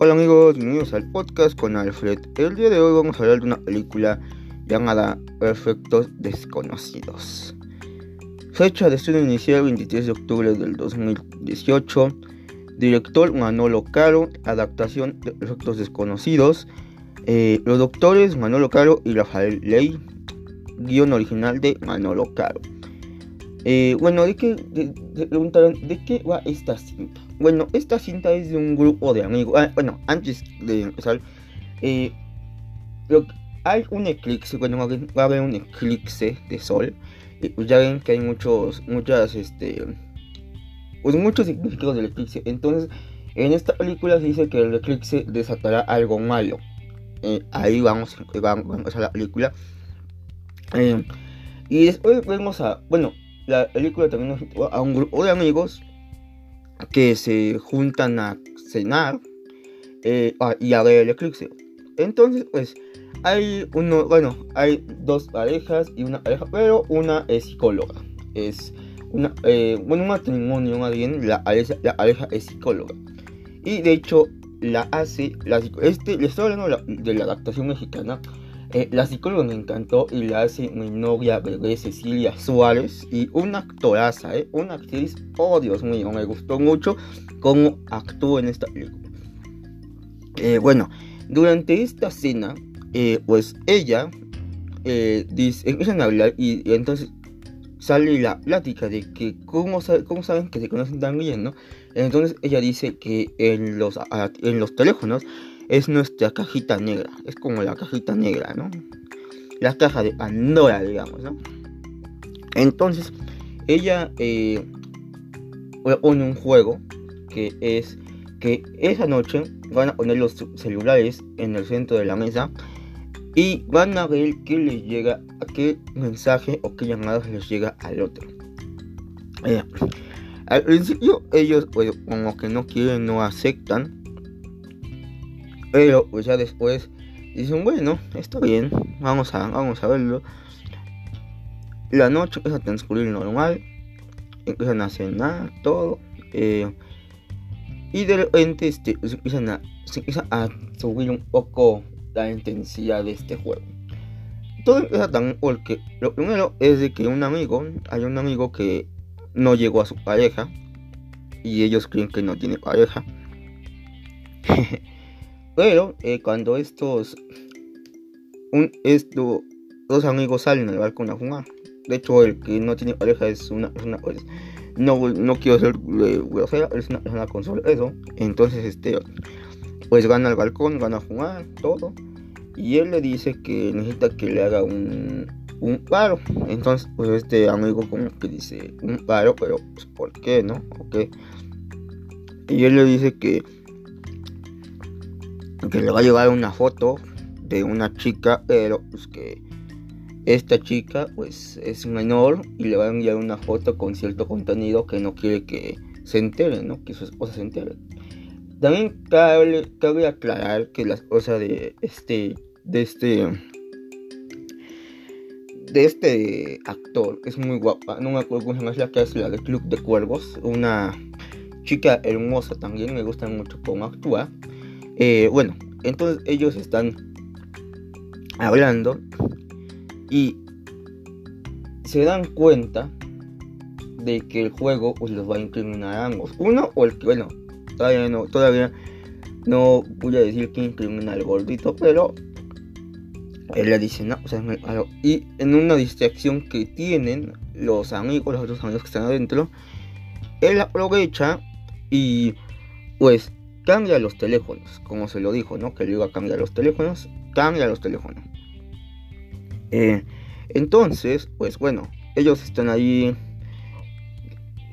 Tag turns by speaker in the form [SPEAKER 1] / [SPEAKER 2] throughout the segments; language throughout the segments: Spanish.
[SPEAKER 1] Hola amigos, bienvenidos al podcast con Alfred. El día de hoy vamos a hablar de una película llamada Efectos Desconocidos. Fecha de estreno inicial 23 de octubre del 2018. Director Manolo Caro. Adaptación de Efectos Desconocidos. Eh, los doctores Manolo Caro y Rafael Ley. Guión original de Manolo Caro. Eh, bueno, ¿de qué, ¿de qué va esta cinta? Bueno, esta cinta es de un grupo de amigos. Ah, bueno, antes de empezar, eh, hay un eclipse, bueno, va a haber un eclipse de sol. Pues ya ven que hay muchos, muchas, este, pues muchos significados del eclipse. Entonces, en esta película se dice que el eclipse desatará algo malo. Eh, ahí vamos, vamos a la película. y después vemos a, bueno, la película también nos a un grupo de amigos que se juntan a cenar eh, ah, y a ver el eclipse. Entonces, pues, hay uno, bueno, hay dos parejas y una pareja, pero una es psicóloga. Es una, eh, bueno, un matrimonio más bien, la, la pareja es psicóloga. Y de hecho, la hace, la, este, les estoy hablando de la adaptación mexicana eh, la psicóloga me encantó y la hace mi novia bebé Cecilia Suárez y una actoraza, ¿eh? una actriz, oh Dios mío, me gustó mucho cómo actuó en esta película. Eh, bueno, durante esta escena, eh, pues ella dice, empiezan a hablar y, entonces sale la plática de que cómo, cómo, saben que se conocen tan bien, ¿no? Entonces ella dice que en los, en los teléfonos es nuestra cajita negra. Es como la cajita negra, ¿no? La caja de Pandora, digamos, ¿no? Entonces, ella eh, pone un juego que es que esa noche van a poner los celulares en el centro de la mesa y van a ver qué les llega, qué mensaje o qué llamadas les llega al otro. Eh, al principio ellos pues, como que no quieren, no aceptan, pero pues ya después dicen, bueno, está bien, vamos a, vamos a verlo. La noche empieza a transcurrir normal, empiezan a cenar, todo. Eh, y de repente este, se, empiezan a, se empieza a subir un poco la intensidad de este juego. Todo empieza tan porque lo primero es de que un amigo, hay un amigo que no llegó a su pareja y ellos creen que no tiene pareja. Pero eh, cuando estos, dos amigos salen al balcón a fumar, de hecho el que no tiene pareja es una persona, pues, no, no quiero ser eh, es una persona con solo eso, entonces este, pues van al balcón, van a fumar, todo, y él le dice que necesita que le haga un, un paro, entonces pues este amigo como que dice un paro, pero pues ¿por qué no? ¿Ok? Y él le dice que que le va a llevar una foto de una chica, pero pues que esta chica pues es menor y le va a enviar una foto con cierto contenido que no quiere que se entere, ¿no? Que su esposa se entere. También cabe, cabe aclarar que la esposa de este, de este, de este actor es muy guapa. No me acuerdo cómo llama, la que hace la de Club de Cuervos. Una chica hermosa también, me gusta mucho cómo actúa. Eh, bueno, entonces ellos están hablando y se dan cuenta de que el juego pues, los va a incriminar a ambos. Uno o el que, bueno, todavía no, todavía no voy a decir que incrimina al gordito, pero él le dice, no, Y en una distracción que tienen los amigos, los otros amigos que están adentro, él aprovecha y pues cambia los teléfonos, como se lo dijo, ¿no? Que le iba a cambiar los teléfonos, cambia los teléfonos. Eh, entonces, pues bueno, ellos están ahí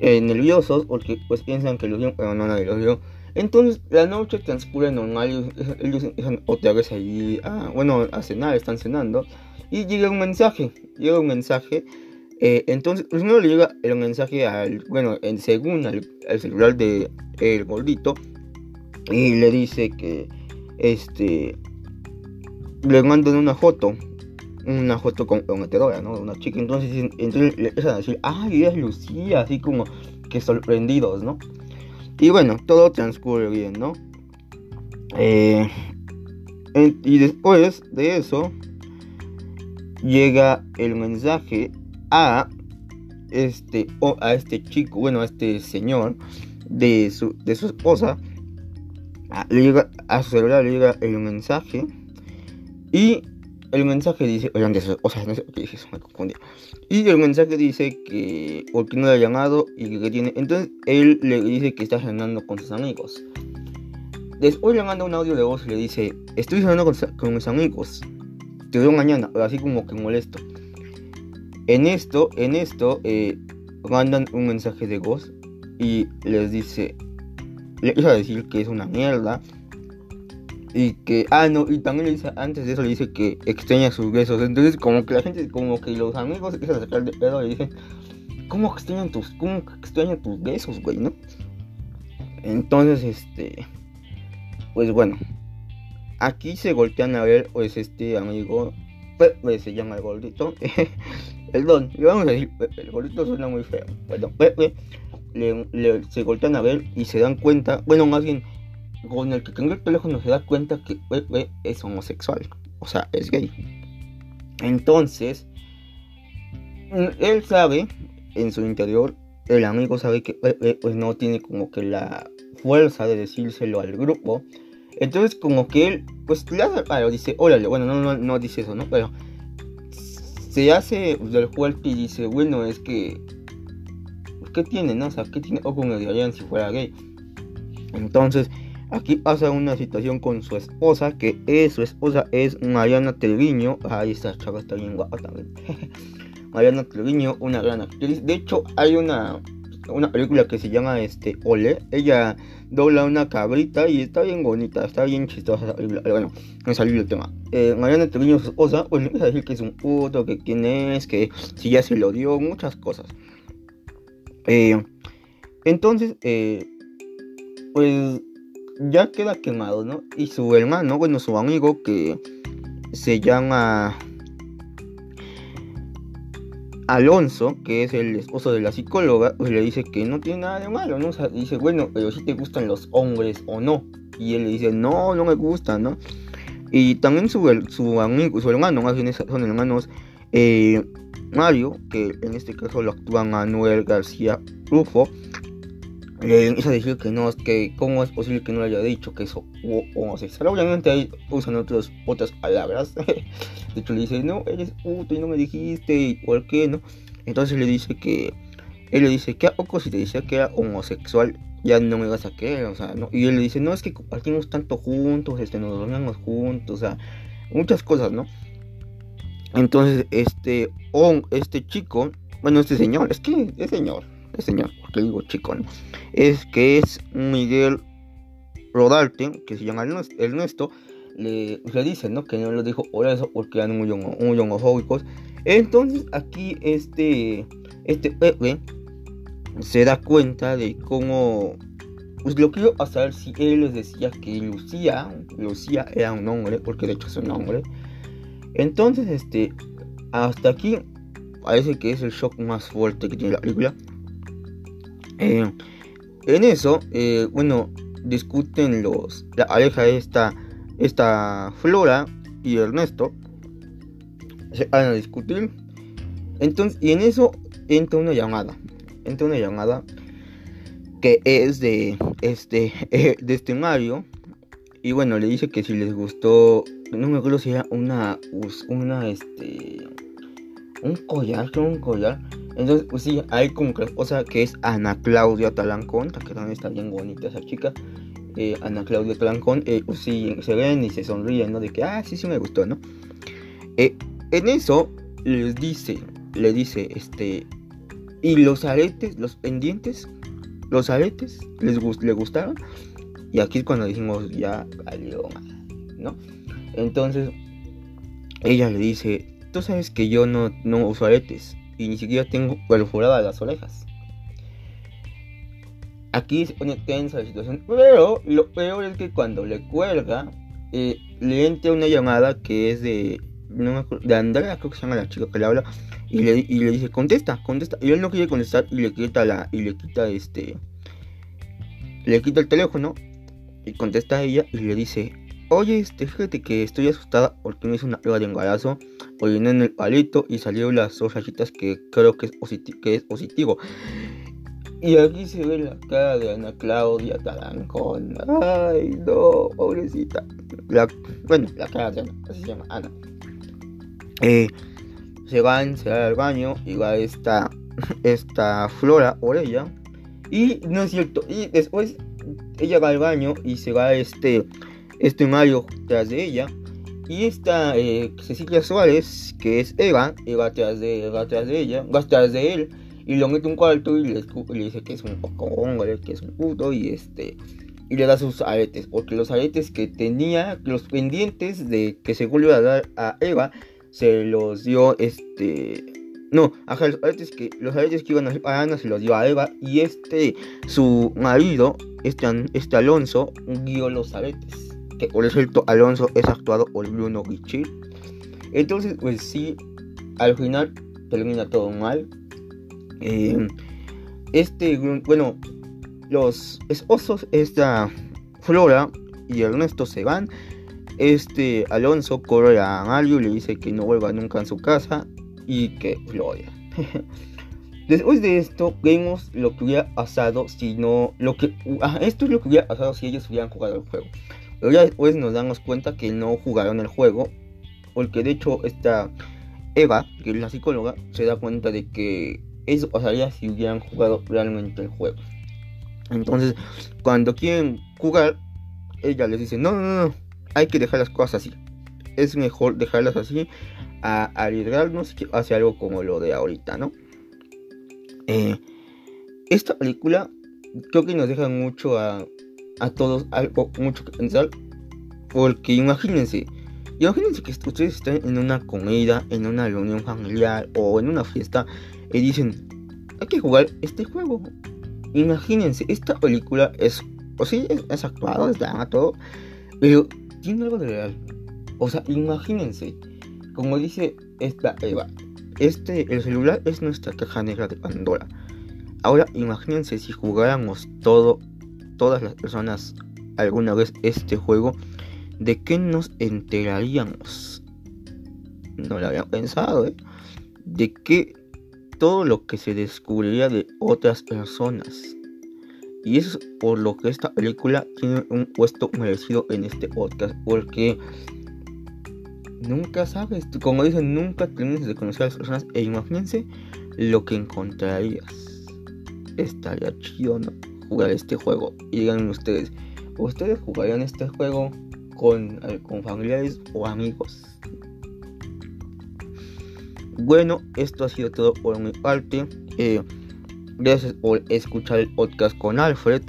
[SPEAKER 1] eh, nerviosos porque pues piensan que los vieron, pero no nadie los vio. Entonces la noche transcurre normal, ellos, empiezan otra vez allí, a, bueno, a cenar, están cenando. Y llega un mensaje, llega un mensaje. Eh, entonces, primero le llega el mensaje al, bueno, en según al, celular de el gordito, y le dice que este le mandan una foto una foto con prometedora no una chica. Entonces, entonces le empiezan a decir ay es Lucía así como que sorprendidos no y bueno todo transcurre bien no Eh, y después de eso llega el mensaje a este o a este chico, bueno, a este señor de su, de su esposa. Llega a su celular le llega el mensaje y el mensaje dice, oigan, o sea, no sé qué dije, me confundí. Y el mensaje dice que porque no le ha llamado y que tiene. Entonces él le dice que está cenando con sus amigos. Después le manda un audio de voz y le dice, estoy cenando con, mis amigos. Te veo mañana, así como que molesto. En esto, en esto, eh, mandan un mensaje de voz y les dice, le a decir que es una mierda, y que, ah, no, y también le dice, antes de eso le dice que extraña sus besos. Entonces, como que la gente, como que los amigos se empiezan a sacar de pedo y dicen, ¿cómo extrañan tus, cómo extrañan tus besos, güey, no? Entonces, este, pues bueno, aquí se voltean a ver, pues este amigo, Pepe se llama el gordito, el don, le vamos a decir, el gordito suena muy feo. Bueno, Pepe, le, se voltean a ver y se dan cuenta, bueno, más bien, con el que tenga el teléfono se da cuenta que es homosexual, o sea, es gay. Entonces, él sabe en su interior, el amigo sabe que pues no tiene como que la fuerza de decírselo al grupo. Entonces como que él pues hace paro, dice, órale, bueno, no, no, no dice eso, ¿no? Pero se hace del fuerte y dice, bueno, es que, ¿qué tiene, no? O sea, ¿qué tiene o con el si fuera gay? Entonces, Aquí pasa una situación con su esposa, que es, su esposa es Mariana Treviño. Ahí está, chava está bien guapa también. Mariana Treviño, una gran actriz. De hecho, hay una, una película que se llama este Ole. Ella dobla una cabrita y está bien bonita, está bien chistosa Bueno, me salió el tema. Eh, Mariana Treviño, su esposa, bueno, es decir que es un puto, que quién es, que si ya se lo dio, muchas cosas. Eh, entonces, eh, pues ya queda quemado, ¿no? Y su hermano, bueno, su amigo que se llama Alonso, que es el esposo de la psicóloga, pues le dice que no tiene nada de malo, ¿no? Dice, bueno, pero si te gustan los hombres o no. Y él le dice, no, no me gustan, ¿no? Y también su, su amigo, su hermano, más bien son hermanos, eh, Mario, que en este caso lo actúa Manuel García Rufo, le a decir que no, que cómo es posible que no le haya dicho que es homosexual. Obviamente ahí usan otros, otras palabras. de hecho le dice, no, eres puto y no me dijiste, y por ¿no? Entonces le dice que, él le dice, ¿qué a poco si te decía que era homosexual? Ya no me vas a querer, o sea, ¿no? Y él le dice, no, es que compartimos tanto juntos, este, nos dormíamos juntos, o sea, muchas cosas, ¿no? Entonces, este, este chico, bueno, este señor, es que es señor, es señor, porque digo chico, es que es Miguel Rodarte, que se llama Ernesto, le, le dice, ¿no? Que no lo dijo por eso, porque eran muy, muy homofóbicos. Entonces aquí este, este Pepe se da cuenta de cómo, pues lo quiero saber si él les decía que Lucía, Lucía era un hombre, porque de hecho es un hombre. Entonces, este, hasta aquí parece que es el shock más fuerte que tiene la película. Eh, en eso, eh, bueno, discuten los. La aleja esta, esta Flora y Ernesto. Se van a discutir. Entonces, y en eso entra una llamada. Entra una llamada que es de este, de este Mario. Y bueno, le dice que si les gustó. No me acuerdo si era una. Una este. Un collar, que un collar entonces, pues sí, hay como que cosa que es Ana Claudia Talancón, que también está bien bonita esa chica. Eh, Ana Claudia Talancón, eh, pues sí, se ven y se sonríen, ¿no? De que, ah, sí, sí me gustó, ¿no? Eh, en eso les dice, le dice, este, y los aretes, los pendientes, los aretes, les, le gustaron. Y aquí es cuando dijimos, ya valió, ¿no? Entonces, ella le dice, tú sabes que yo no, no uso aretes y ni siquiera tengo perforadas las orejas. Aquí se pone tensa la situación, pero lo peor es que cuando le cuelga, eh, le entra una llamada que es de, no de Andrea, creo que se llama la chica que le habla, y le, y le dice, contesta, contesta, y él no quiere contestar y le quita la, y le quita este, le quita el teléfono, Y contesta a ella y le dice, oye, este, fíjate que estoy asustada porque me hice una prueba de embarazo, oriné en el palito y salieron las dos rayitas que creo que es, positivo. Y aquí se ve la cara de Ana Claudia Tarancón. Ay, no, pobrecita. bueno, la cara de Ana, así se llama Ana. Eh, se van, se va al baño y va esta, esta Flora ella Y no es cierto. Y después ella va al baño y se va este Mario tras de ella. Y esta eh, Cecilia Suárez, que es Eva, va tras de, va tras de ella, va tras de él. Y lo mete un cuarto y le, dice que es un hombre, que es un puto. Y este y le da sus aretes. Porque los aretes que tenía, los pendientes de que se vuelve a dar a Eva, se los dio este. No, ajá, los aretes que, los aretes que iban a Ana se los dio a Eva. Y este, su marido, este, este Alonso, dio los aretes. Que por cierto, Alonso es actuado por Bruno Ricci. Entonces, pues sí, al final termina todo mal. Eh, este, bueno, los osos, esta Flora y Ernesto se van este Alonso corre a Mario y le dice que no vuelva nunca a su casa y que lo. Después de esto, vemos lo que hubiera pasado si no. Lo que, esto es lo que hubiera pasado si ellos hubieran jugado el juego. Pero ya después nos damos cuenta que no jugaron el juego. Porque de hecho, esta Eva, que es la psicóloga, se da cuenta de que eso pasaría si hubieran jugado realmente el juego. Entonces, cuando quieren jugar, ella les dice: No, no, no, hay que dejar las cosas así. Es mejor dejarlas así a arriesgarnos hacia algo como lo de ahorita, ¿no? Eh, esta película creo que nos deja mucho a, a todos algo mucho que pensar. Porque imagínense, imagínense que ustedes están en una comida, en una reunión familiar o en una fiesta y dicen, hay que jugar este juego. Imagínense, esta película es, o sí, es, actuado, es drama, todo, pero tiene algo de real. O sea, imagínense, como dice esta Eva, este, el celular es nuestra caja negra de Pandora. Ahora imagínense si jugáramos todo, todas las personas alguna vez este juego, ¿de qué nos enteraríamos? No lo había pensado, ¿eh? De qué todo lo que se descubriría de otras personas. Y eso es por lo que esta película tiene un puesto merecido en este podcast. Porque nunca sabes, como dicen, nunca terminas de conocer a las personas. E imagínense lo que encontrarías. Estaría chido, ¿no? Jugar este juego. Y digan ustedes, ¿ustedes jugarían este juego con, eh, con familiares o amigos? Bueno, esto ha sido todo por mi parte. Eh, Gracias por escuchar el podcast con Alfred.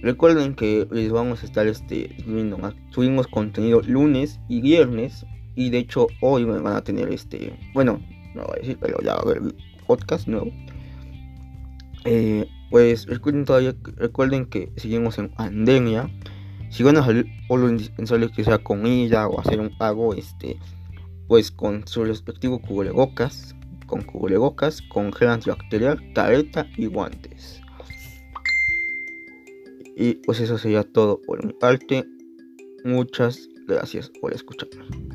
[SPEAKER 1] Recuerden que les vamos a estar este, subiendo subimos contenido lunes y viernes. Y de hecho hoy me van a tener este. Bueno, no voy a decir, pero ya va a haber podcast nuevo. Eh, pues recuerden todavía, recuerden que seguimos en pandemia. Si van a salir o lo indispensable que sea comida o hacer un pago, este, pues con su respectivo cubrebocas con cubrebocas, con gel antibacterial, careta y guantes. Y pues eso sería todo por mi parte. Muchas gracias por escucharme.